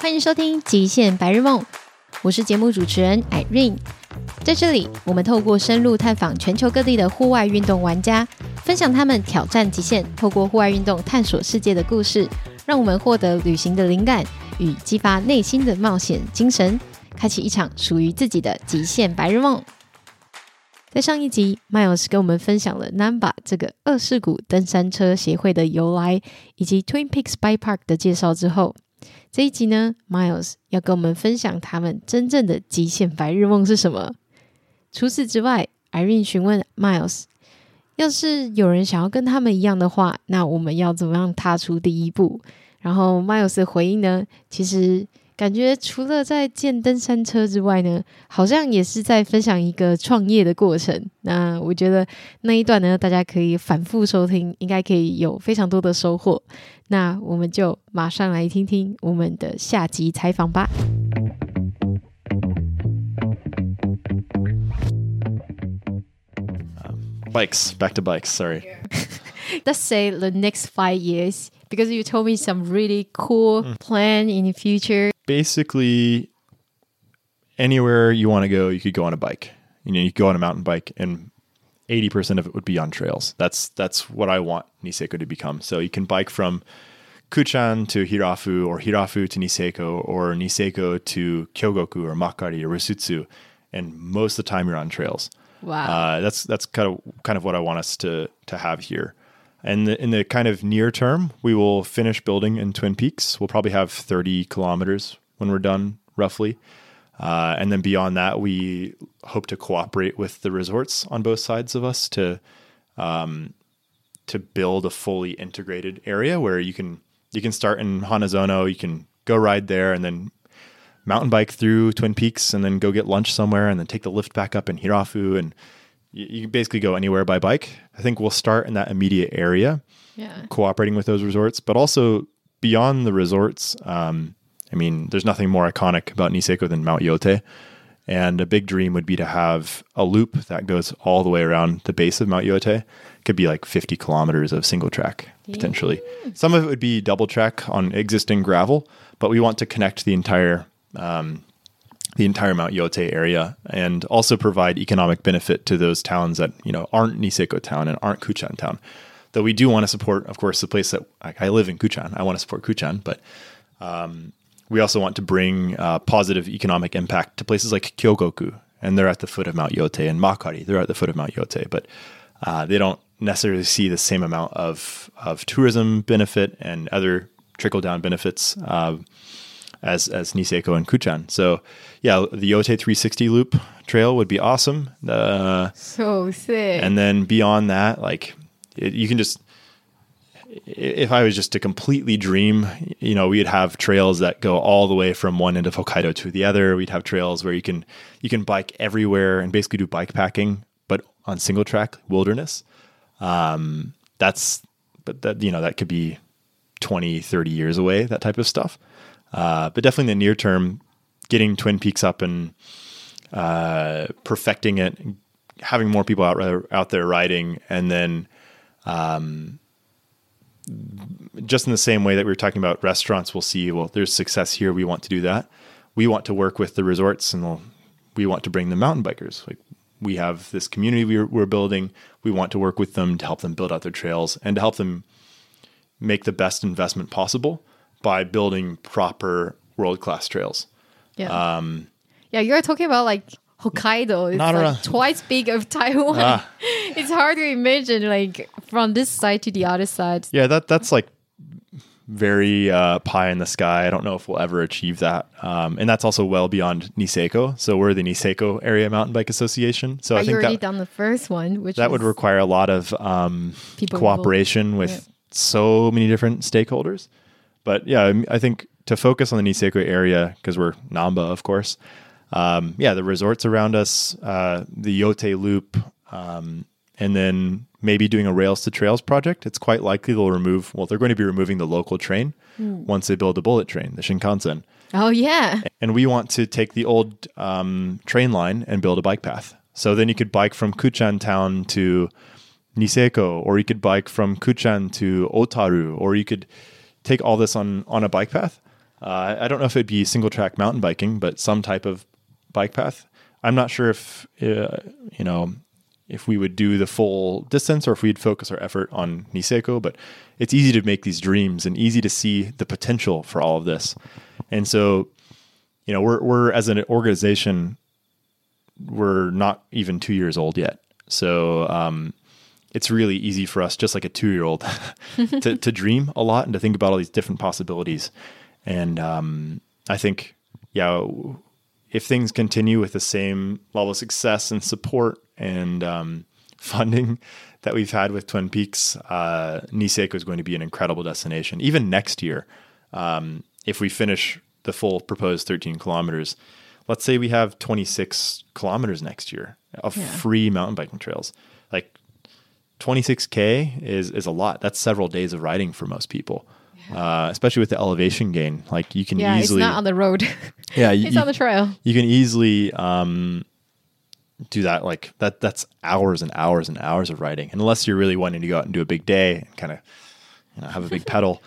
欢迎收听《极限白日梦》，我是节目主持人 Irene。在这里，我们透过深入探访全球各地的户外运动玩家，分享他们挑战极限、透过户外运动探索世界的故事，让我们获得旅行的灵感与激发内心的冒险精神，开启一场属于自己的极限白日梦。在上一集，Miles 跟我们分享了 Namba 这个二世谷登山车协会的由来，以及 Twin Peaks Bike Park 的介绍之后，这一集呢，Miles 要跟我们分享他们真正的极限白日梦是什么。除此之外，Irene 询问 Miles，要是有人想要跟他们一样的话，那我们要怎么样踏出第一步？然后 Miles 回应呢，其实。感觉除了在建登山车之外呢，好像也是在分享一个创业的过程。那我觉得那一段呢，大家可以反复收听，应该可以有非常多的收获。那我们就马上来听听我们的下集采访吧。Bikes, back to bikes. Sorry. Let's say the next five years, because you told me some really cool plan in the future. Basically, anywhere you want to go, you could go on a bike. You know, you could go on a mountain bike, and eighty percent of it would be on trails. That's that's what I want Niseko to become. So you can bike from Kutchan to Hirafu, or Hirafu to Niseko, or Niseko to Kyogoku, or Makkari, or Rusutsu, and most of the time you're on trails. Wow. Uh, that's that's kind of kind of what I want us to to have here. And in the kind of near term, we will finish building in Twin Peaks. We'll probably have 30 kilometers when we're done, roughly. Uh, and then beyond that, we hope to cooperate with the resorts on both sides of us to um, to build a fully integrated area where you can you can start in Hanazono, you can go ride there, and then mountain bike through Twin Peaks, and then go get lunch somewhere, and then take the lift back up in Hirafu, and you, you basically go anywhere by bike. I think we'll start in that immediate area, Yeah. cooperating with those resorts, but also beyond the resorts. Um, I mean, there's nothing more iconic about Niseko than Mount Yotei. And a big dream would be to have a loop that goes all the way around the base of Mount Yotei. Could be like 50 kilometers of single track potentially. Some of it would be double track on existing gravel, but we want to connect the entire um, the entire Mount Yotei area and also provide economic benefit to those towns that you know aren't Niseko town and aren't Kutchan town. Though we do want to support, of course, the place that like, I live in Kutchan. I want to support Kutchan, but um, we also want to bring uh, positive economic impact to places like Kyogoku, and they're at the foot of Mount Yotei, and Makkari, they're at the foot of Mount Yotei, but uh, they don't necessarily see the same amount of of tourism benefit and other trickle down benefits. Uh, as as Niseko and Kutchan. So yeah, the Yotei 360 loop trail would be awesome. Uh, So sick. and then beyond that, like it, you can just if I was just to completely dream, you know, we'd have trails that go all the way from one end of Hokkaido to the other. We'd have trails where you can you can bike everywhere and basically do bike packing, but on single track wilderness. Um, that's but that you know that could be 20, 30 years away, that type of stuff. Uh, but definitely in the near term, getting Twin Peaks up and uh, perfecting it, having more people out out there riding, and then um, just in the same way that we were talking about restaurants, we'll see. Well, there's success here. We want to do that. We want to work with the resorts, and we'll, we want to bring the mountain bikers. Like we have this community we're, we're building. We want to work with them to help them build out their trails and to help them make the best investment possible by building proper world class trails. yeah. Um, yeah, you're talking about like Hokkaido. It's like twice big of Taiwan. Ah. it's hard to imagine like from this side to the other side. Yeah, that that's like very uh, pie in the sky. I don't know if we'll ever achieve that, um, and that's also well beyond Niseko. So we're the Niseko Area Mountain Bike Association. So I But you think already that done the first one, which that would require a lot of um, cooperation with Yeah. so many different stakeholders. But yeah, I think to focus on the Niseko area because we're Namba, of course. Um, yeah, the resorts around us, uh, the Yotei Loop, um, and then maybe doing a rails to trails project. It's quite likely they'll remove. Well, they're going to be removing the local train once they build a bullet train, the Shinkansen Oh yeah. and we want to take the old um, train line and build a bike path. So then you could bike from Kutchan town to Niseko, or you could bike from Kutchan to Otaru, or you could take all this on on a bike path. Uh, I don't know if it'd be single track mountain biking, but some type of bike path. I'm not sure if uh, you know if we would do the full distance or if we'd focus our effort on Niseko, but it's easy to make these dreams and easy to see the potential for all of this. And so, you know, we're we're as an organization, we're not even two years old yet. So um, it's really easy for us, just like a two year old, to, to dream a lot and to think about all these different possibilities. And um, I think, yeah, if things continue with the same level of success and support and um, funding that we've had with Twin Peaks, uh, Niseko is going to be an incredible destination. Even next year, um, if we finish the full proposed 13 kilometers, let's say we have 26 kilometers next year of yeah. free mountain biking trails. Like 26k is is a lot. That's several days of riding for most people. Uh, especially with the elevation gain, like you can yeah, easily. it's not on the road. yeah, it's you, on the trail. You can easily um, do that. Like that. That's hours and hours and hours of riding. And unless you're really wanting to go out and do a big day and kind of you know, have a big pedal,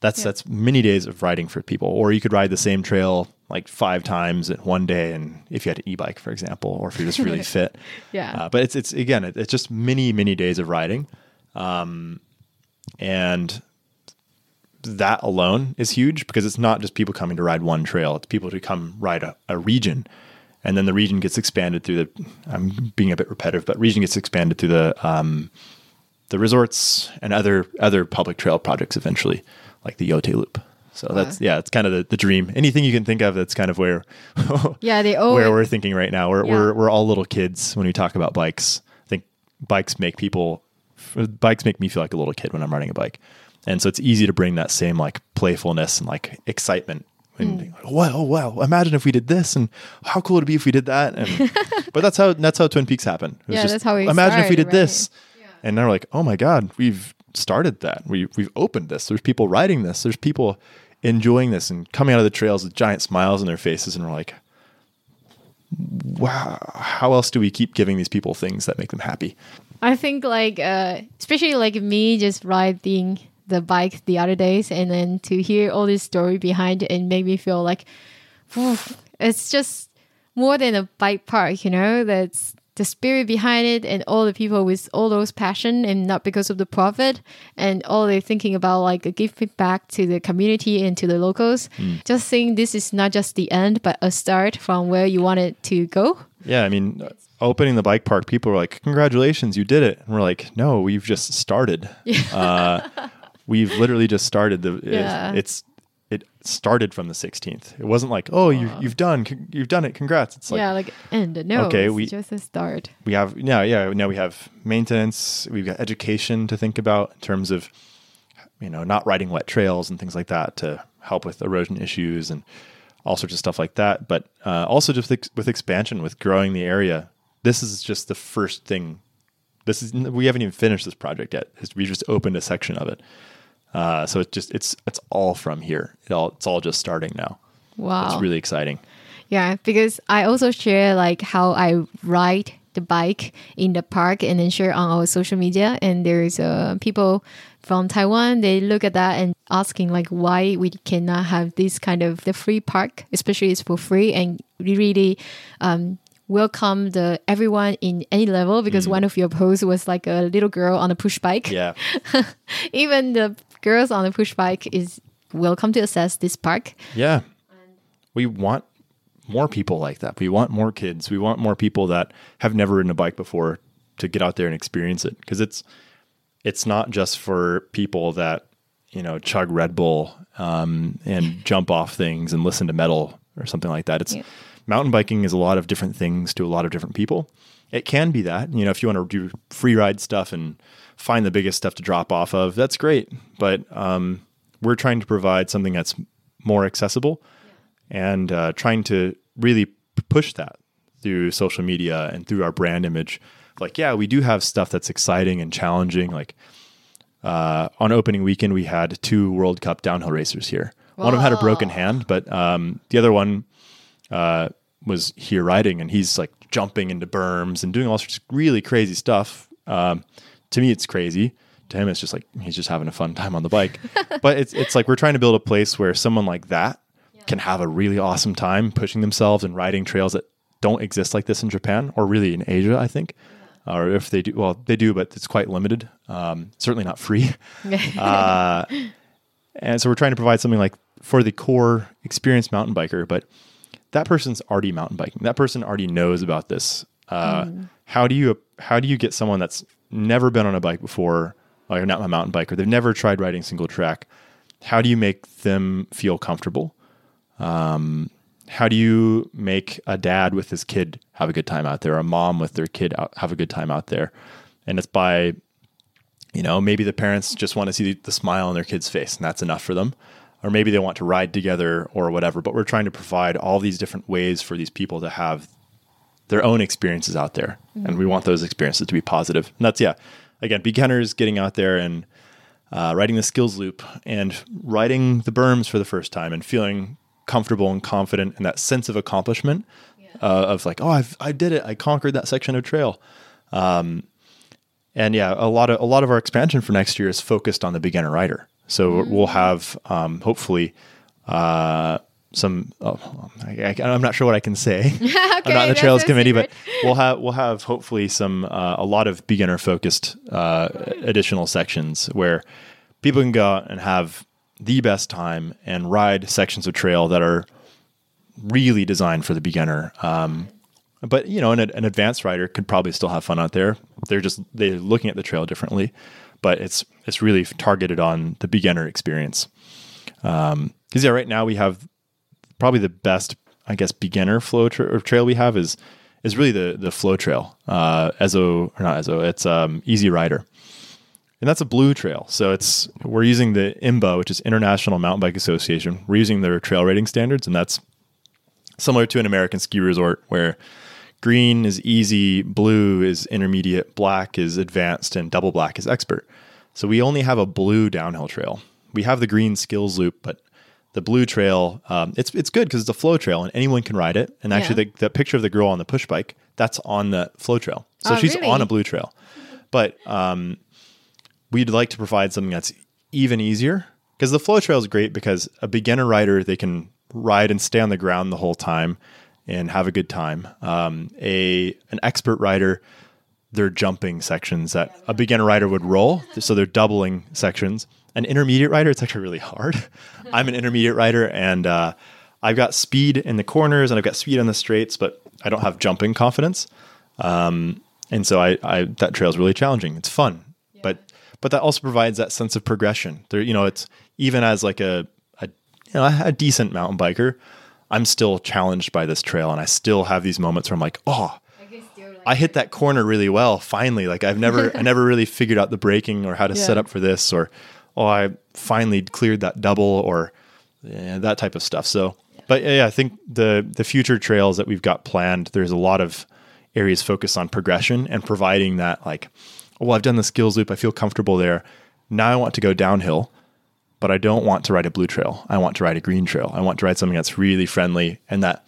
that's yeah. that's many days of riding for people. Or you could ride the same trail like five times in one day, and if you had an e-bike, for example, or if you're just really fit. Yeah. Uh, but it's it's again, it's just many many days of riding, um, and that alone is huge because it's not just people coming to ride one trail; it's people to come ride a, a region, and then the region gets expanded through the. I'm being a bit repetitive, but region gets expanded through the um, the resorts and other other public trail projects eventually, like the Yotei Loop. So that's yeah, it's kind of the, the dream. Anything you can think of that's kind of where yeah, they where we're thinking right now. We're, yeah. we're we're all little kids when we talk about bikes. I think bikes make people bikes make me feel like a little kid when I'm riding a bike. And so it's easy to bring that same like playfulness and like excitement. And mm. wow, oh, wow! Imagine if we did this, and how cool it would be if we did that? And but that's how that's how Twin Peaks happened. yeah, just, that's how we. Imagine started, if we did right? this, yeah. and now we're like, oh my god, we've started that. We we've opened this. There's people riding this. There's people enjoying this and coming out of the trails with giant smiles on their faces, and we're like, wow, how else do we keep giving these people things that make them happy? I think like uh, especially like me just riding the bike the other days and then to hear all this story behind it and make me feel like it's just more than a bike park you know that's the spirit behind it and all the people with all those passion and not because of the profit and all they're thinking about like a giving back to the community and to the locals. Mm. just saying this is not just the end but a start from where you want it to go. Yeah i mean opening the bike park people are like congratulations you did it. And we're like no we've just started. Uh, we've literally just started the yeah. it, it's it started from the 16th. It wasn't like, oh, you, you've done, you've done it. Congrats. It's like, yeah, like end. No, okay, we just a start. We have, now, yeah. Now we have maintenance. We've got education to think about in terms of, you know, not riding wet trails and things like that to help with erosion issues and all sorts of stuff like that. But uh, also just with, with expansion, with growing the area. This is just the first thing. This is we haven't even finished this project yet. We just opened a section of it. Uh, so it's just it's it's all from here. It all it's all just starting now. Wow, it's really exciting. Yeah, because I also share like how I ride the bike in the park and then share on our social media. And there's uh, people from Taiwan. They look at that and asking like why we cannot have this kind of the free park, especially it's for free and we really. Um, welcome the everyone in any level because mm. one of your posts was like a little girl on a push bike. Yeah. Even the girls on the push bike is welcome to assess this park. Yeah. We want more people like that. We want more kids. We want more people that have never ridden a bike before to get out there and experience it because it's it's not just for people that you know chug Red Bull um, and jump off things and listen to metal or something like that. It's yeah. mountain biking is a lot of different things to a lot of different people. It can be that you know if you want to do free ride stuff and find the biggest stuff to drop off of, that's great. But um, we're trying to provide something that's more accessible yeah. and uh, trying to really push that through social media and through our brand image. Like, yeah, we do have stuff that's exciting and challenging. Like uh, on opening weekend, we had two World Cup downhill racers here. Whoa. One of them had a broken hand, but um, the other one uh, was here riding, and he's like jumping into berms and doing all sorts of really crazy stuff. Um, to me, it's crazy. To him, it's just like he's just having a fun time on the bike. but it's it's like we're trying to build a place where someone like that can have a really awesome time pushing themselves and riding trails that don't exist like this in Japan or really in Asia, I think. Or if they do, well, they do, but it's quite limited. Um, certainly not free. uh, and so we're trying to provide something like for the core experienced mountain biker, but that person's already mountain biking. That person already knows about this. Uh, How do you how do you get someone that's never been on a bike before, like not a mountain biker, they've never tried riding single track? How do you make them feel comfortable? Um, how do you make a dad with his kid have a good time out there, a mom with their kid out, have a good time out there? And it's by, you know, maybe the parents just want to see the smile on their kid's face and that's enough for them. Or maybe they want to ride together or whatever. But we're trying to provide all these different ways for these people to have their own experiences out there. And we want those experiences to be positive. And that's, yeah, again, beginners getting out there and uh, riding the skills loop and riding the berms for the first time and feeling comfortable and confident and that sense of accomplishment uh, of like, oh, I've, I did it. I conquered that section of trail. Um, and yeah, a lot of a lot of our expansion for next year is focused on the beginner rider. So we'll have um, hopefully uh, some. Oh, I, am not sure what I can say. I'm not in the trails committee, secret. but we'll have we'll have hopefully some uh, a lot of beginner focused uh, additional sections where people can go out and have the best time and ride sections of trail that are really designed for the beginner. Um, but you know, an, an advanced rider could probably still have fun out there. They're just they're looking at the trail differently, but it's it's really targeted on the beginner experience. Because yeah, right now we have probably the best, I guess, beginner flow tra- trail we have is is really the the flow trail. Uh, Ezo or not Ezo, it's um, Easy Rider, and that's a blue trail. So it's we're using the IMBA, which is International Mountain Bike Association. We're using their trail rating standards, and that's similar to an American ski resort where green is easy, blue is intermediate, black is advanced, and double black is expert. So we only have a blue downhill trail. We have the green skills loop, but the blue trail, um, it's it's good because it's a flow trail and anyone can ride it. And actually, Yeah. the, the picture of the girl on the push bike, that's on the flow trail. So Oh, she's really? on a blue trail. But um, we'd like to provide something that's even easier because the flow trail is great because a beginner rider they can ride and stay on the ground the whole time and have a good time. Um, a an expert rider they're jumping sections that a beginner rider would roll, so they're doubling sections. An intermediate rider, it's actually really hard. I'm an intermediate rider, and uh, I've got speed in the corners and I've got speed on the straights, but I don't have jumping confidence. Um, and so I, I that trail is really challenging. It's fun, but but that also provides that sense of progression. There, you know, it's even as like a a you know a decent mountain biker, I'm still challenged by this trail, and I still have these moments where I'm like, oh, I hit that corner really well. Finally, like I've never, I never really figured out the braking or how to set up for this, or oh, I finally cleared that double, or yeah, that type of stuff. So, but yeah, I think the the future trails that we've got planned, there's a lot of areas focused on progression and providing that like, oh, well, I've done the skills loop, I feel comfortable there. Now I want to go downhill, but I don't want to ride a blue trail. I want to ride a green trail. I want to ride something that's really friendly and that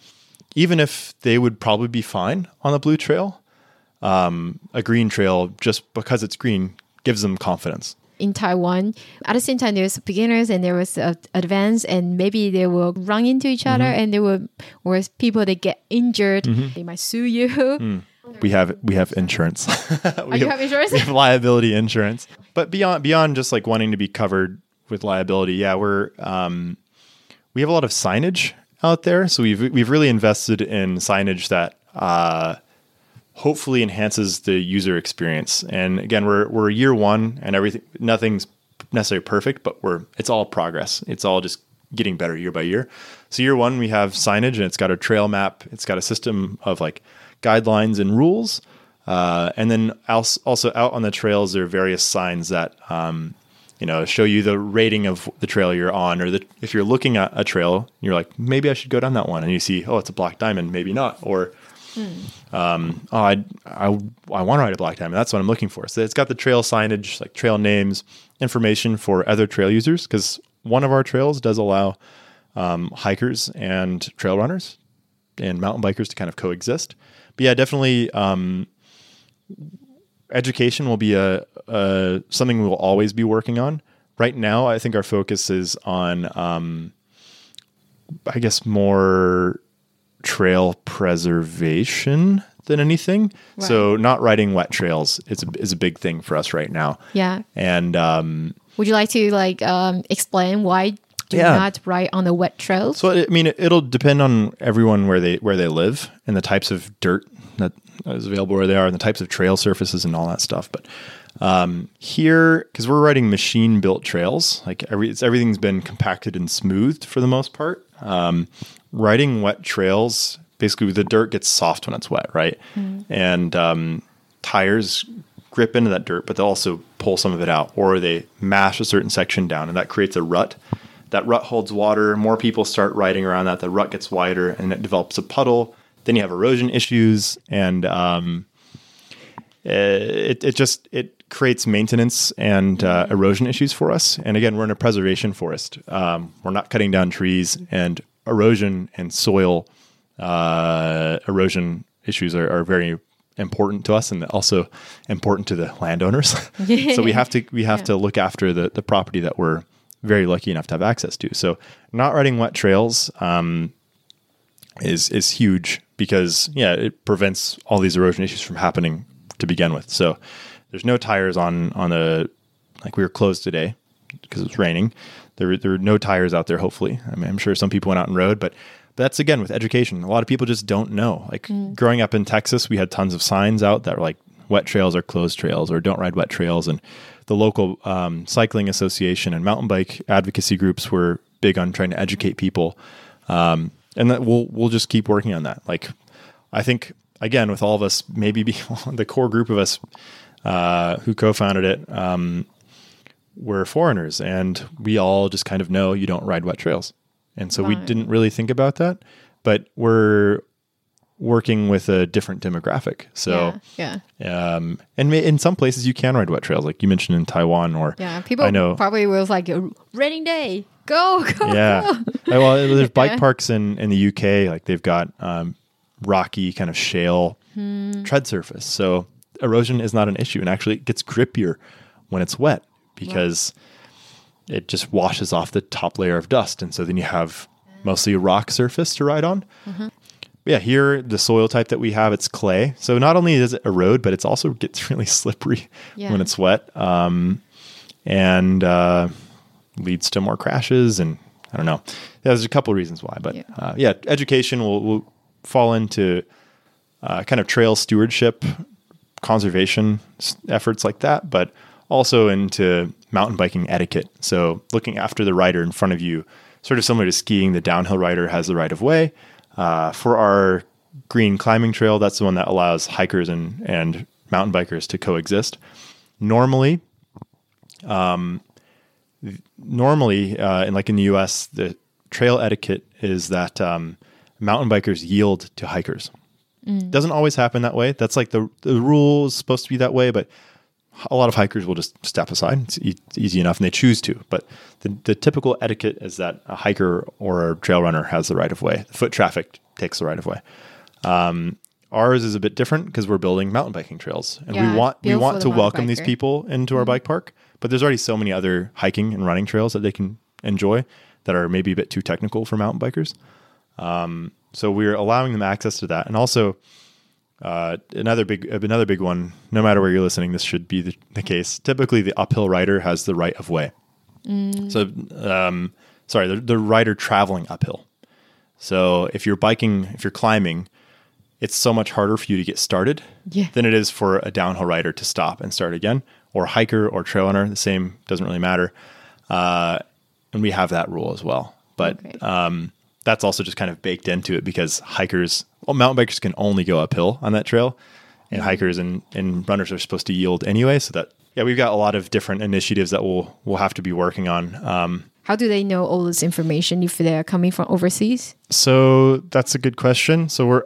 even if they would probably be fine on the blue trail, um, a green trail just because it's green gives them confidence. in Taiwan. At the same time, there's beginners and there was uh, advanced, and maybe they will run into each other, Mm-hmm. and there will, or people that get injured, they might sue you. Mm. We have we have insurance. we, Oh, you have insurance? we have liability insurance. But beyond beyond just like wanting to be covered with liability, yeah, we're um, we have a lot of signage out there. So we've we've really invested in signage that uh, hopefully enhances the user experience. And again, we're we're year one, and everything nothing's necessarily perfect, but we're it's all progress. It's all just getting better year by year. So year one, we have signage, and it's got a trail map. It's got a system of like guidelines and rules. Uh, and then als- also out on the trails, there are various signs that um, you know show you the rating of the trail you're on, or the, if you're looking at a trail, you're like maybe I should go down that one, and you see oh it's a black diamond, maybe not, or um, oh I I, I want to ride a black diamond, that's what I'm looking for. So it's got the trail signage, like trail names, information for other trail users, because one of our trails does allow um, hikers and trail runners and mountain bikers to kind of coexist. But yeah, definitely um, education will be a, a something we will always be working on. Right now, I think our focus is on um, I guess, more trail preservation than anything. So not riding wet trails is a, is a big thing for us right now. Yeah. And um, Would you like to like um, explain why do Yeah. not ride on the wet trails? So I mean, it'll depend on everyone where they where they live and the types of dirt that is available where they are, and the types of trail surfaces and all that stuff. But um, here, because we're riding machine built trails, like every it's, everything's been compacted and smoothed for the most part. Um, riding wet trails, basically, the dirt gets soft when it's wet, right? And um, tires grip into that dirt, but they'll also pull some of it out, or they mash a certain section down, and that creates a rut. That rut holds water. More people start riding around that. The rut gets wider, and it develops a puddle. Then you have erosion issues, and um, it it just it creates maintenance and uh, erosion issues for us. And again, we're in a preservation forest. Um, we're not cutting down trees, and erosion and soil uh, erosion issues are, are very important to us, and also important to the landowners. so we have to we have to look after the the property that we're very lucky enough to have access to. So not riding wet trails. Um, is is huge because yeah, it prevents all these erosion issues from happening to begin with. So there's no tires on on the like we were closed today because it was raining. There there were no tires out there. Hopefully, I mean, I'm sure some people went out and rode, but. But that's again with education. A lot of people just don't know. Like growing up in Texas, we had tons of signs out that were like wet trails are closed trails or don't ride wet trails. And the local um, cycling association and mountain bike advocacy groups were big on trying to educate people um, and that we'll we'll just keep working on that. Like, I think again with all of us, maybe be the core group of us uh, who co-founded it, um, we're foreigners, and we all just kind of know you don't ride wet trails, and so we didn't really think about that. But we're working with a different demographic, so. yeah, yeah, Um, and in some places you can ride wet trails, like you mentioned in Taiwan, or yeah. People I know probably was like raining day. Go, go, yeah. go. Uh, well, there's bike Yeah. parks in, in the UK. Like they've got um, rocky kind of shale Hmm. tread surface. So erosion is not an issue. And actually, it gets grippier when it's wet because it just washes off the top layer of dust. And so then you have mostly a rock surface to ride on. Mm-hmm. Yeah, here the soil type that we have it's clay. So not only does it erode, but it's also gets really slippery Yeah. when it's wet, um, and uh, leads to more crashes. And I don't know. Yeah, there's a couple of reasons why, but Yeah. uh, yeah, education will, will fall into uh, kind of trail stewardship, conservation s- efforts like that, but also into mountain biking etiquette. So looking after the rider in front of you, sort of similar to skiing, the downhill rider has the right of way. Uh, for our green climbing trail, that's the one that allows hikers and, and mountain bikers to coexist. Normally, normally, uh, and like in the U.S., the trail etiquette is that um, mountain bikers yield to hikers. Doesn't always happen that way. That's like the the rule is supposed to be that way, but a lot of hikers will just step aside. It's, e- easy enough, and they choose to. But the, the typical etiquette is that a hiker or a trail runner has the right of way. Foot traffic takes the right of way. Um, ours is a bit different because we're building mountain biking trails, and Yeah, we want we want to welcome these people into our bike park. But there's already so many other hiking and running trails that they can enjoy that are maybe a bit too technical for mountain bikers. Um, so we're allowing them access to that, and also uh, another big another big one. No matter where you're listening, this should be the, the case. Typically, the uphill rider has the right of way. So, um, sorry, the, the rider traveling uphill. So if you're biking, if you're climbing, it's so much harder for you to get started Yeah. than it is for a downhill rider to stop and start again, or hiker or trail runner. The same doesn't really matter. Uh, and we have that rule as well. But Okay. um, that's also just kind of baked into it because hikers, well, mountain bikers can only go uphill on that trail, and hikers and, and runners are supposed to yield anyway. So that yeah, we've got a lot of different initiatives that we'll we'll have to be working on. Um, How do they know all this information if they're coming from overseas? So that's a good question. So we're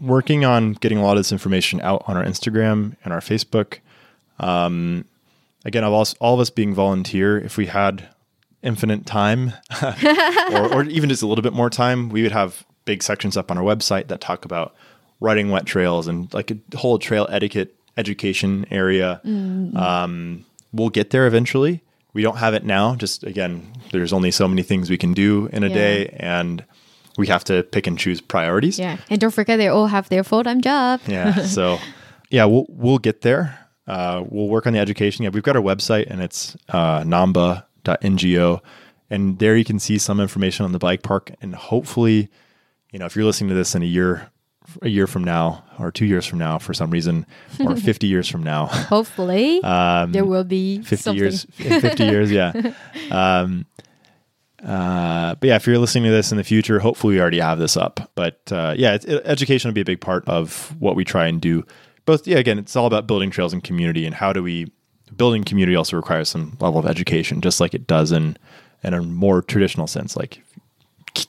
working on getting a lot of this information out on our Instagram and our Facebook. Um, again, of all, all of us being volunteer, if we had infinite time or, or even just a little bit more time, we would have big sections up on our website that talk about riding wet trails and like a whole trail etiquette education area. Um, we'll get there eventually. we don't have it now. Just again, there's only so many things we can do in a Yeah. day, and we have to pick and choose priorities. Yeah. And don't forget they all have their full time job. Yeah. So, yeah, we'll we'll get there. Uh, we'll work on the education. Yeah, we've got our website, and it's uh, namba.ngo, and there you can see some information on the bike park. And hopefully, you know, if you're listening to this in a year, a year from now, or two years from now, for some reason, or 50 years from now, Hopefully um, there will be 50 something. years in 50 years yeah um uh but yeah if you're listening to this in the future hopefully we already have this up but uh yeah it, education will be a big part of what we try and do both yeah again it's all about building trails and community and how do we building community also requires some level of education just like it does in in a more traditional sense like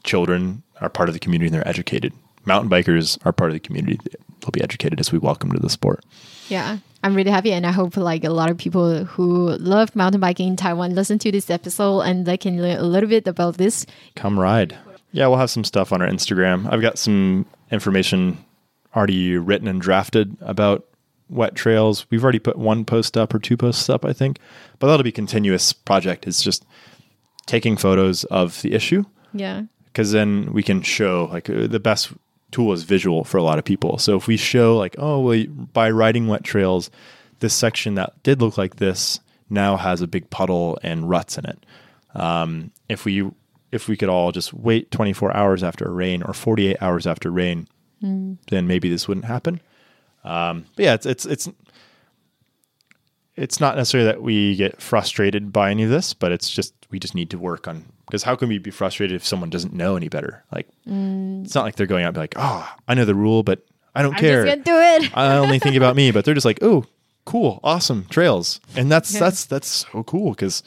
children are part of the community and they're educated mountain bikers are part of the community they'll be educated as we welcome to the sport Yeah, I'm really happy, and I hope like a lot of people who love mountain biking in Taiwan listen to this episode and they can learn a little bit about this. come ride. Yeah, we'll have some stuff on our Instagram. I've got some information already written and drafted about wet trails. We've already put one post up or two posts up, I think. But that'll be a continuous project. It's just taking photos of the issue Yeah, because then we can show like uh, the best tool is visual for a lot of people. So if we show like, oh, well, by riding wet trails, this section that did look like this now has a big puddle and ruts in it. Um, if we if we could all just wait 24 hours after a rain or 48 hours after rain, then maybe this wouldn't happen. Um, but yeah, it's it's it's it's not necessarily that we get frustrated by any of this, but it's just we just need to work on because how can we be frustrated if someone doesn't know any better? Like it's not like they're going out and be like, oh, I know the rule, but I don't I'm care. just do it. I only think about me, but they're just like, oh, cool, awesome trails, and that's Yeah. that's that's so cool because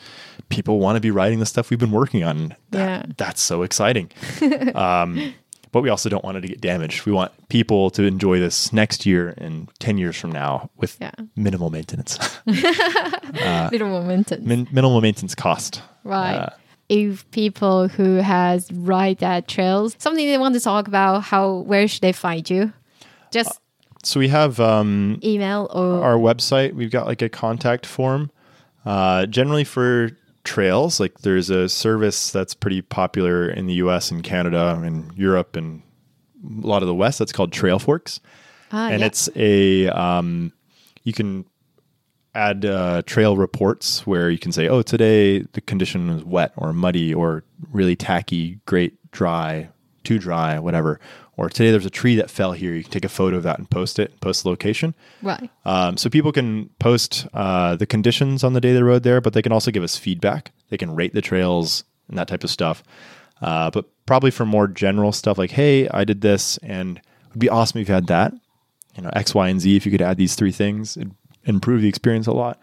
people want to be riding the stuff we've been working on. That- Yeah. that's so exciting. um, but we also don't want it to get damaged. We want people to enjoy this next year and ten years from now with Yeah. minimal maintenance, Little momentum. Min- minimal maintenance cost. Right. Uh, if people who has ride that trails, something they want to talk about, how where should they find you? Just so we have um, email or our website we've got like a contact form uh, generally for trails. Like there's a service that's pretty popular in the us and canada and europe and a lot of the west that's called Trailforks. Ah, and it's a um, you can add uh, trail reports where you can say oh today the condition was wet or muddy or really tacky great dry too dry whatever or today there's a tree that fell here you can take a photo of that and post it post the location right. um, so people can post uh, the conditions on the day they rode there, but they can also give us feedback. They can rate the trails and that type of stuff. Uh, but probably for more general stuff like, hey, I did this, and it would be awesome if you had that. You know, X, Y, and Z. If you could add these three things, it'd improve the experience a lot.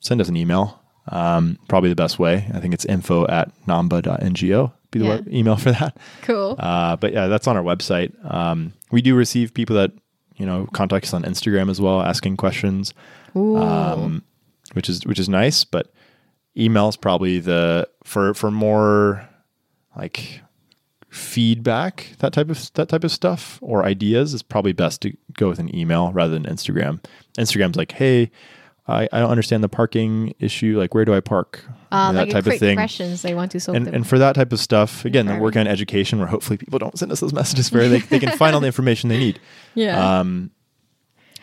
Send us an email. Um, probably the best way. I think it's info at namba.ngo. Be the Yeah. email for that. Cool. Uh, but yeah, that's on our website. Um, we do receive people that you know contact us on Instagram as well, asking questions, um, which is which is nice. But email is probably the for for more like feedback that type of that type of stuff or ideas is probably best to go with an email rather than Instagram. Instagram's like, hey. I, I don't understand the parking issue. Like, where do I park? uh, that like type of thing questions they want to solve and, and for that type of stuff, again, they're working on education where hopefully people don't send us those messages where they, they can find all the information they need. yeah. Um,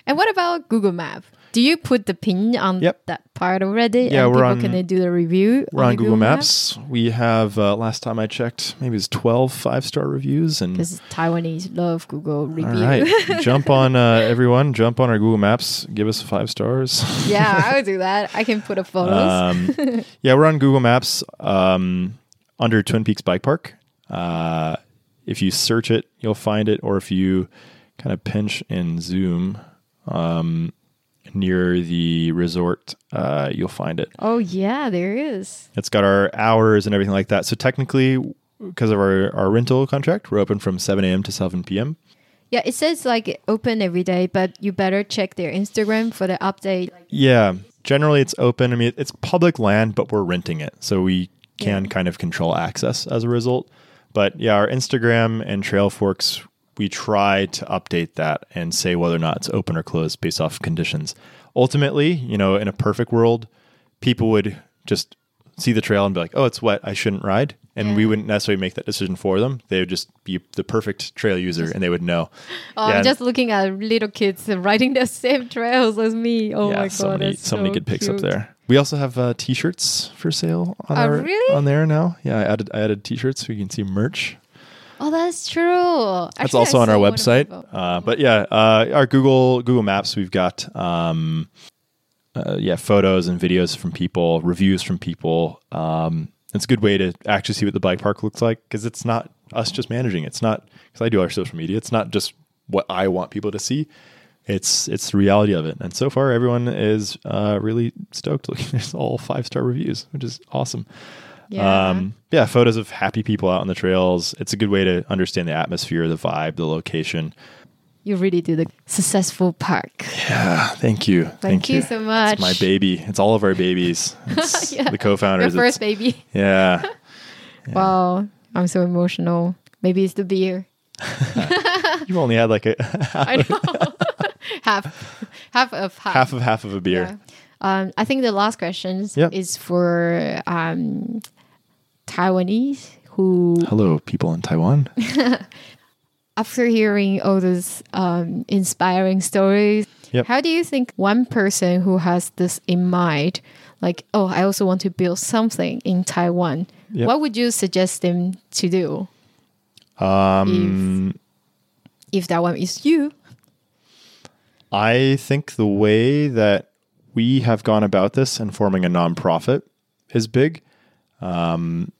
and what about Google Map? Do you put the pin on Yep. that part already? Yeah, and we're people on- can they do the review. we're on the Google Maps. We have, uh, last time I checked, maybe it's 12 five star reviews. And Because Taiwanese love Google review. right, jump on, uh, everyone, jump on our Google Maps, give us five stars. yeah, I would do that. I can put a photo. um, yeah, we're on Google Maps um, under Twin Peaks Bike Park. Uh, if you search it, you'll find it, or if you kind of pinch and zoom um, near the resort, uh, you'll find it. oh yeah, there is. It's got our hours and everything like that. So technically, because of our, our rental contract, we're open from 7 a.m. to 7 p.m. Yeah, it says like open every day, but you better check their Instagram for the update. Yeah, generally it's open. I mean, it's public land, but we're renting it, so we can Yeah. kind of control access as a result. But yeah, our Instagram and Trailforks, we try to update that and say whether or not it's open or closed based off conditions. Ultimately, you know, in a perfect world, people would just see the trail and be like, "Oh, it's wet. I shouldn't ride." And we wouldn't necessarily make that decision for them. They would just be the perfect trail user, and they would know. Oh, Yeah, I'm just looking at little kids riding the same trails as me. Oh yeah, my so god, many, that's so many good picks up there. We also have uh, t-shirts for sale on Oh, our really? on there now. Yeah, I added I added t-shirts so you can see merch. Oh, that's true. That's Actually, I also on our saw one of website. Uh, but yeah, uh, our Google Google Maps, we've got um, uh, yeah photos and videos from people, reviews from people. Um, it's a good way to actually see what the bike park looks like because it's not us just managing. It's not because I do our social media. It's not just what I want people to see. It's it's the reality of it. And so far, everyone is uh, really stoked. Looking, there's all five star reviews, which is awesome. Yeah. Um, yeah, photos of happy people out on the trails. It's a good way to understand the atmosphere, the vibe, the location. you really do the successful park. Yeah, thank you. Thank you so much. It's my baby. It's all of our babies. Yeah. the co-founders. first It's- baby. yeah. Wow, I'm so emotional. Maybe it's the beer. You've only had like a I know. half, half of half. half of half of a beer. Yeah. Um, I think the last question Yep. is for um, Taiwanese who, Hello, people in Taiwan. after hearing all those um, inspiring stories, Yep. how do you think one person who has this in mind, like, oh, I also want to build something in Taiwan, Yep. what would you suggest them to do Um, if that one is you? I think the way that we have gone about this and forming a nonprofit is big. Um,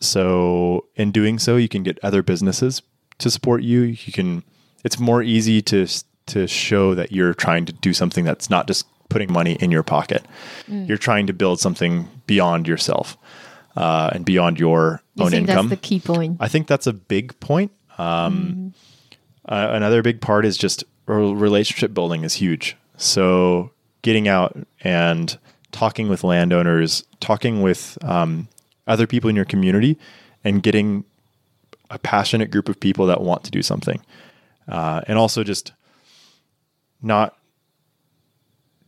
so in doing so, you can get other businesses to support you. You can. It's more easy to to show that you're trying to do something that's not just putting money in your pocket. Mm. You're trying to build something beyond yourself uh, and beyond your You own think income. that's the key point? I think that's a big point. Um, uh, another big part is just relationship building is huge. So getting out and talking with landowners, talking with um, other people in your community, and getting a passionate group of people that want to do something, uh, and also just not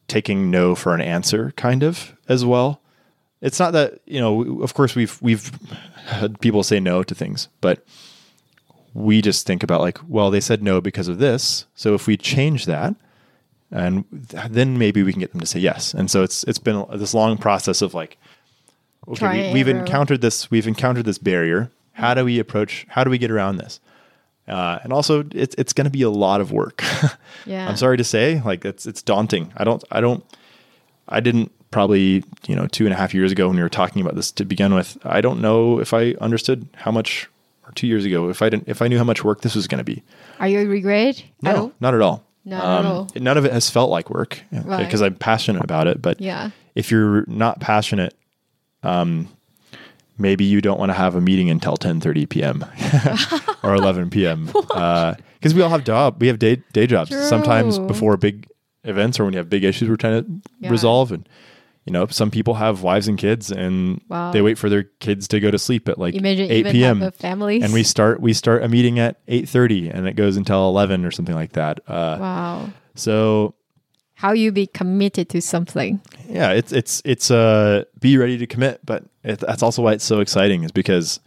taking no for an answer, kind of as well. It's not that you know. Of course, we've we've had people say no to things, but we just think about like, well, they said no because of this. So if we change that, and then maybe we can get them to say yes. And so it's it's been this long process of like, okay, we, we've encountered this, we've encountered this barrier. How do we approach? How do we get around this? Uh, and also, it's it's going to be a lot of work. Yeah. I'm sorry to say, like it's it's daunting. I don't I don't I didn't probably you know two and a half years ago when we were talking about this to begin with. I don't know if I understood how much, or two years ago if I didn't if I knew how much work this was going to be. Are you regret? No, all? not at all. Not at all. None of it has felt like work Right. because I'm passionate about it. But Yeah. if you're not passionate, um, maybe you don't want to have a meeting until 10:30 p.m. or 11 p.m. Because we all have job, we have day day jobs. Sometimes before big events or when you have big issues, we're trying to Yeah. resolve. And you know, some people have wives and kids, and Wow. they wait for their kids to go to sleep at like Imagine 8 p.m. family. and we start we start a meeting at 8:30, and it goes until 11 or something like that. Uh, wow. So How you be committed to something? yeah it's it's it's uh be ready to commit but it, that's also why it's so exciting is because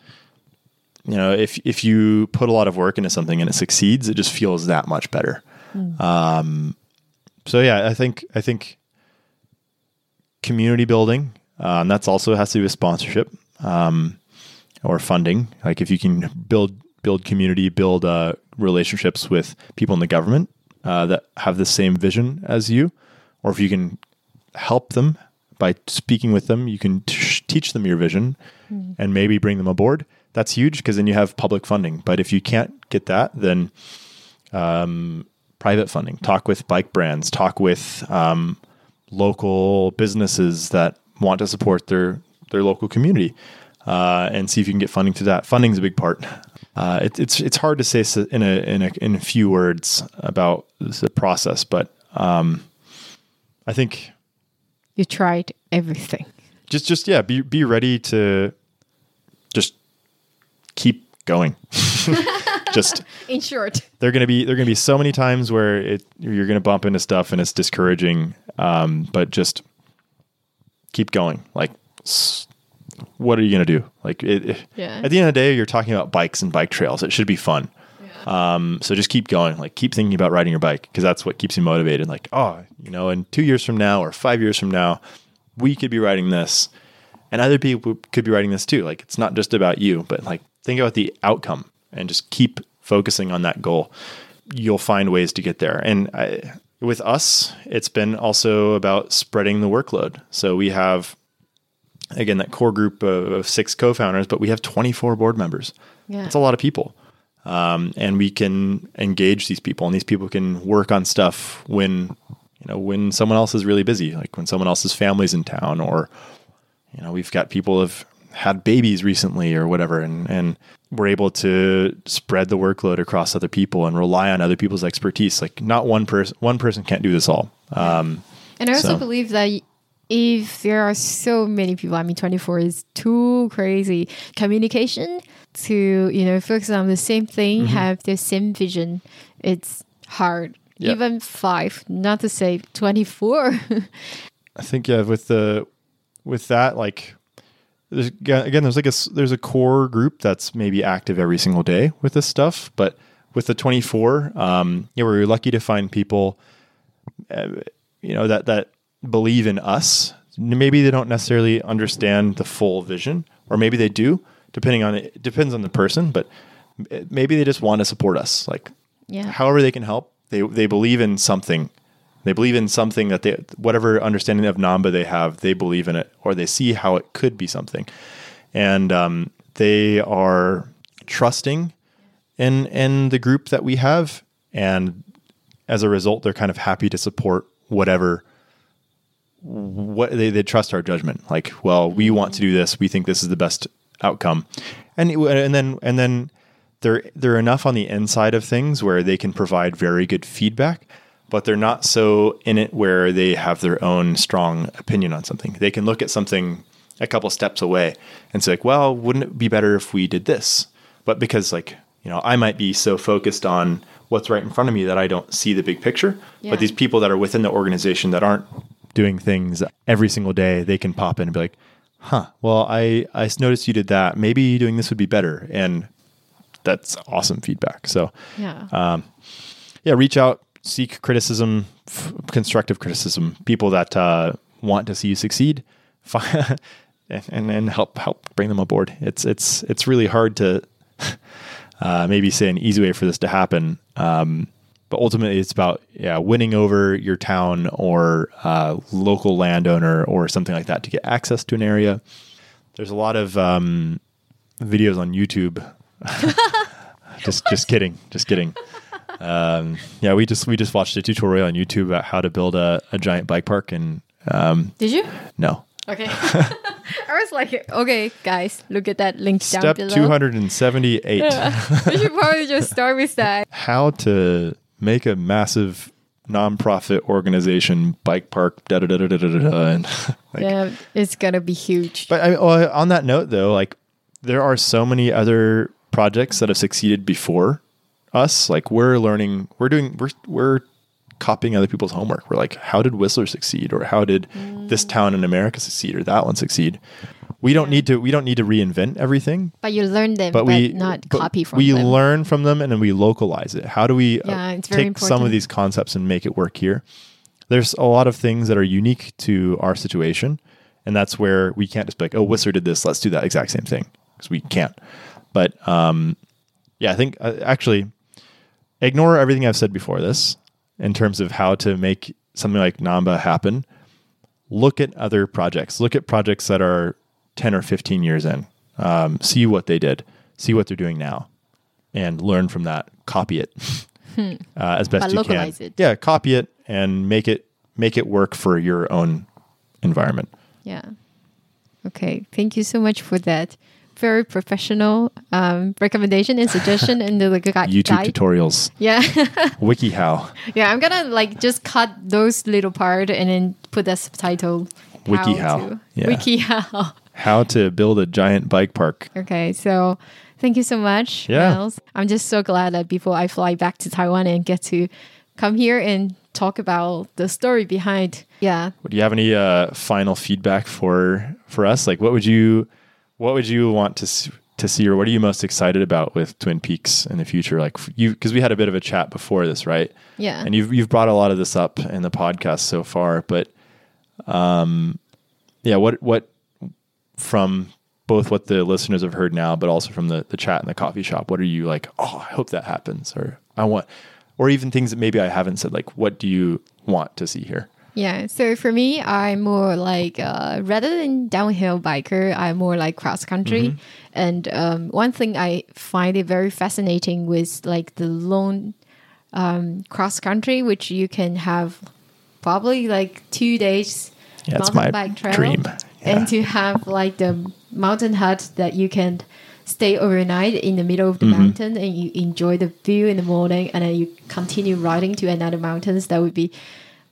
you know if if you put a lot of work into something and it succeeds it just feels that much better. Um so yeah i think i think community building um, that's also has to do with sponsorship um, or funding. Like if you can build build community build uh, relationships with people in the government uh, that have the same vision as you or if you can help them by speaking with them you can t- teach them your vision and maybe bring them aboard. That's huge because then you have public funding. But if you can't get that then um, private funding. Talk with bike brands. Talk with um, local businesses that want to support their their local community uh, and see if you can get funding to that. Funding is a big part uh, it, it's it's hard to say in a in a in a few words about the process but um, I think You tried everything. just just yeah be be ready to just keep going just In short. they're gonna be there are gonna be so many times where it you're gonna bump into stuff and it's discouraging um, but just keep going like s- what are you going to do? Like, it, it- Yeah. at the end of the day, you're talking about bikes and bike trails. It should be fun. Um, so just keep going. Like, keep thinking about riding your bike because that's what keeps you motivated. Like, oh, you know, in two years from now or five years from now, we could be riding this, and other people could be riding this too. Like, it's not just about you, but like, think about the outcome and just keep focusing on that goal. You'll find ways to get there. And I, with us, it's been also about spreading the workload. So we have again that core group of, of six co-founders, but we have 24 board members. Yeah. That's a lot of people. Um, and we can engage these people, and these people can work on stuff when you know when someone else is really busy, like when someone else's family's in town, or you know we've got people who've had babies recently or whatever, and and we're able to spread the workload across other people and rely on other people's expertise. Like not one person, one person can't do this all. Um, And I also So- believe that if there are so many people, I mean, 24 is too crazy. Communication to, you know, focus on the same thing, have the same vision, it's hard. Yeah. Even five, not to say 24. I think yeah, with the with that like there's again there's like a there's a core group that's maybe active every single day with this stuff, but with the 24, um, yeah, we're lucky to find people, uh, you know, that that believe in us. Maybe they don't necessarily understand the full vision, or maybe they do, depending on it depends on the person. But maybe they just want to support us, like yeah. however they can help. They they believe in something. They believe in something that they whatever understanding of Namba they have, they believe in it or they see how it could be something. And um, they are trusting in in the group that we have and as a result they're kind of happy to support whatever what they, they trust our judgment. Like well we want to do this. We think this is the best outcome. And and then and then they're they're enough on the inside of things where they can provide very good feedback but they're not so in it where they have their own strong opinion on something. They can look at something a couple steps away and say like well wouldn't it be better if we did this? But because like you know i might be so focused on what's right in front of me that i don't see the big picture Yeah. but these people that are within the organization that aren't doing things every single day they can pop in and be like huh well i i noticed you did that. Maybe doing this would be better. And that's awesome feedback. So Yeah. yeah reach out seek criticism f- constructive criticism people that uh, want to see you succeed. And, and and help help bring them aboard. It's it's it's really hard to uh, maybe say an easy way for this to happen um, but ultimately it's about yeah winning over your town or uh, local landowner or something like that to get access to an area there's a lot of um, videos on youtube just just kidding just kidding um, yeah, we just we just watched a tutorial on YouTube about how to build a, a giant bike park, and um, Did you? no. Okay. I was like, okay, guys, look at that link down Step below. two hundred and seventy eight: we should probably just start with that. How to make a massive nonprofit organization bike park. Da da da da da da da. And like, yeah, it's gonna be huge. But I, on that note, though, like there are so many other projects that have succeeded before us. Like we're learning, we're doing, we're we're copying other people's homework. We're like, how did Whistler succeed, or how did this mm. town in America succeed, or that one succeed? We don't need to. We don't need to reinvent everything. but you learn them, But, but, we not but copy from them. We them. learn from them and then we localize it. How do we uh, Yeah, it's very take some of these concepts and make it work here? There's a lot of things that are unique to our situation, and that's where we can't just be like, "Oh, Whistler did this. Let's do that exact same thing," because we can't. But um, yeah, I think uh, actually ignore everything I've said before this in terms of how to make something like Namba happen. Look at other projects. Look at projects that are 10 or 15 years in. Um, see what they did. See what they're doing now and learn from that. Copy it uh, as best But you localize can. it. Yeah, copy it and make it make it work for your own environment. Yeah. Okay. Thank you so much for that very professional um, recommendation and suggestion and the like, gui- YouTube guide. tutorials, Yeah. WikiHow, yeah. I'm gonna like just cut those little part and then put that subtitle. how WikiHow. Yeah. WikiHow. How to build a giant bike park. Okay, so thank you so much, Yeah. Miles. I'm just so glad that before I fly back to Taiwan and get to come here and talk about the story behind. Yeah, Do you have any uh, final feedback for for us? Like, what would you what would you want to to see, or what are you most excited about with Twin Peaks in the future? Like you, because we had a bit of a chat before this, right? Yeah. And you've you've brought a lot of this up in the podcast so far, but um, yeah, what what from both what the listeners have heard now, but also from the the chat in the coffee shop, what are you like? Oh, I hope that happens, or I want, or even things that maybe I haven't said. Like, what do you want to see here? Yeah, so for me, I'm more like uh, rather than downhill biker, I'm more like cross country. And um, one thing I find it very fascinating with like the long um, cross country, which you can have probably like two days Yeah, mountain my bike trail, dream. Yeah. and to have like the mountain hut that you can stay overnight in the middle of the Mm-hmm. mountain and you enjoy the view in the morning and then you continue riding to another mountains that would be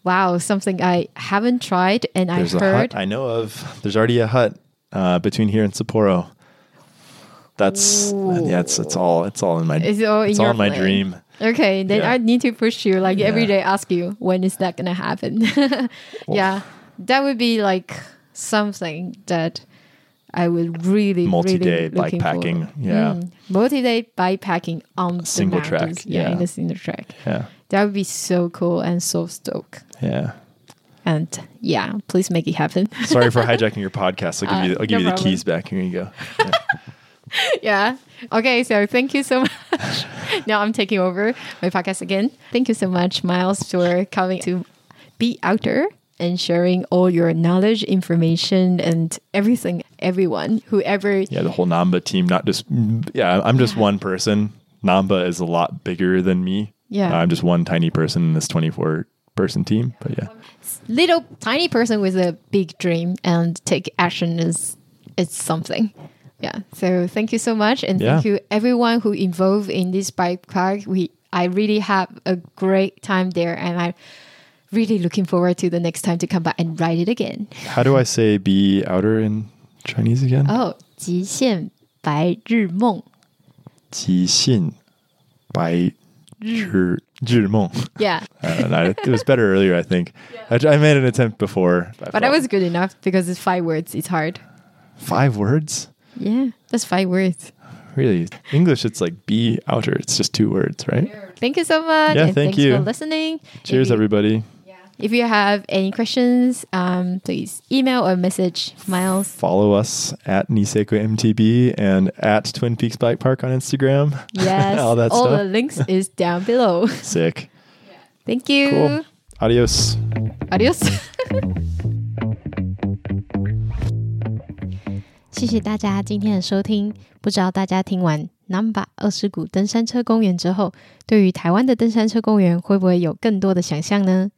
wow something i haven't tried and There's i've a heard hut I know of. There's already a hut uh, between here and Sapporo. That's yeah, it's it's all it's all in my It's all in it's all in my dream. okay then Yeah. i need to push you like every Yeah. day ask you when is that gonna happen yeah that would be like something that i would really Multi-day really bikepacking, forward. yeah. Mm, multi-day bikepacking on Single the track, yeah, yeah. in a single track Yeah, that would be so cool and so stoked yeah. and yeah please make it happen Sorry for hijacking your podcast. I'll give Uh, you I'll give no you the problem. keys back. Here you go. yeah. Okay, so thank you so much. now I'm taking over my podcast again. Thank you so much, Miles, for coming to be out there and sharing all your knowledge, information, and everything. Everyone, whoever, Yeah, the whole Namba team, not just yeah. I'm just one person. Namba is a lot bigger than me. Yeah. Uh, I'm just one tiny person in this 24 person team. But yeah, little tiny person with a big dream and take action is it's something. Yeah. So thank you so much, and thank you everyone who involved in this bike park. We I really have a great time there, and I really looking forward to the next time to come back and ride it again. how do I say be outer in Chinese again? Oh, 极限白日梦.极限白日日梦. Yeah. Uh, no, it was better earlier, I think. I, I made an attempt before. I But that felt- was good enough because it's five words. It's hard. five words. Yeah, that's five words. Really, English. It's like be outer. It's just two words, right? Thank you so much. Yeah, and thank thanks you. for listening. Cheers, If you- everybody. If you have any questions, um, please email or message Miles. Follow us at Niseko MTB and at Twin Peaks Bike Park on Instagram. Yes. All that All stuff. the links is down below. Sick. Yeah. Thank you. Cool. Adios. Adios. 谢谢大家今天的收听。不知道大家听完 Namba 二世谷登山车公园之后，对于台湾的登山车公园会不会有更多的想象呢？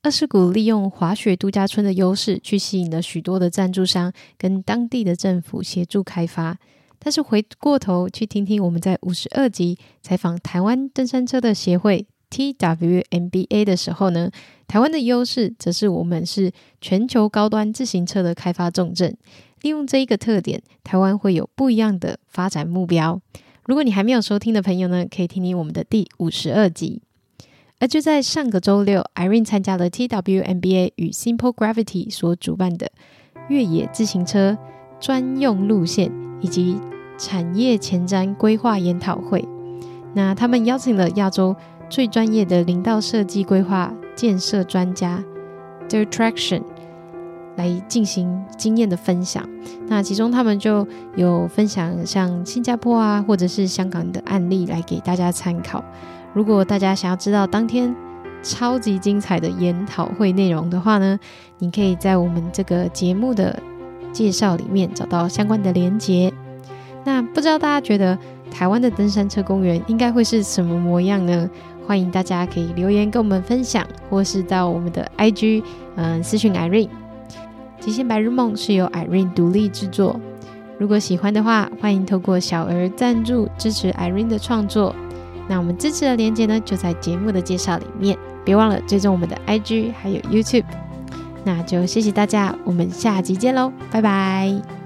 二世谷利用滑雪度假村的优势，去吸引了许多的赞助商跟当地的政府协助开发。但是回过头去听听我们在五十二集采访台湾登山车的协会 TWMBA 的时候呢，台湾的优势则是我们是全球高端自行车的开发重镇。利用这一个特点，台湾会有不一样的发展目标。如果你还没有收听的朋友呢，可以听听我们的第五十二集。而就在上个周六，Irene 参加了 TWMBA 与 Simple Gravity 所主办的越野自行车专用路线以及产业前瞻规划研讨会。那他们邀请了亚洲最专业的林道设计规划建设专家 The Traction 来进行经验的分享。那其中他们就有分享像新加坡啊，或者是香港的案例来给大家参考。如果大家想要知道当天超级精彩的研讨会内容的话呢，你可以在我们这个节目的介绍里面找到相关的连结。那不知道大家觉得台湾的登山车公园应该会是什么模样呢？欢迎大家可以留言跟我们分享，或是到我们的 IG 嗯、私讯 Irene。极限白日梦是由 Irene 独立制作。如果喜欢的话，欢迎透过小额赞助支持 Irene 的创作。那我们支持的链接呢，就在节目的介绍里面。别忘了追踪我们的 IG 还有 YouTube。那就谢谢大家，我们下集见喽，拜拜。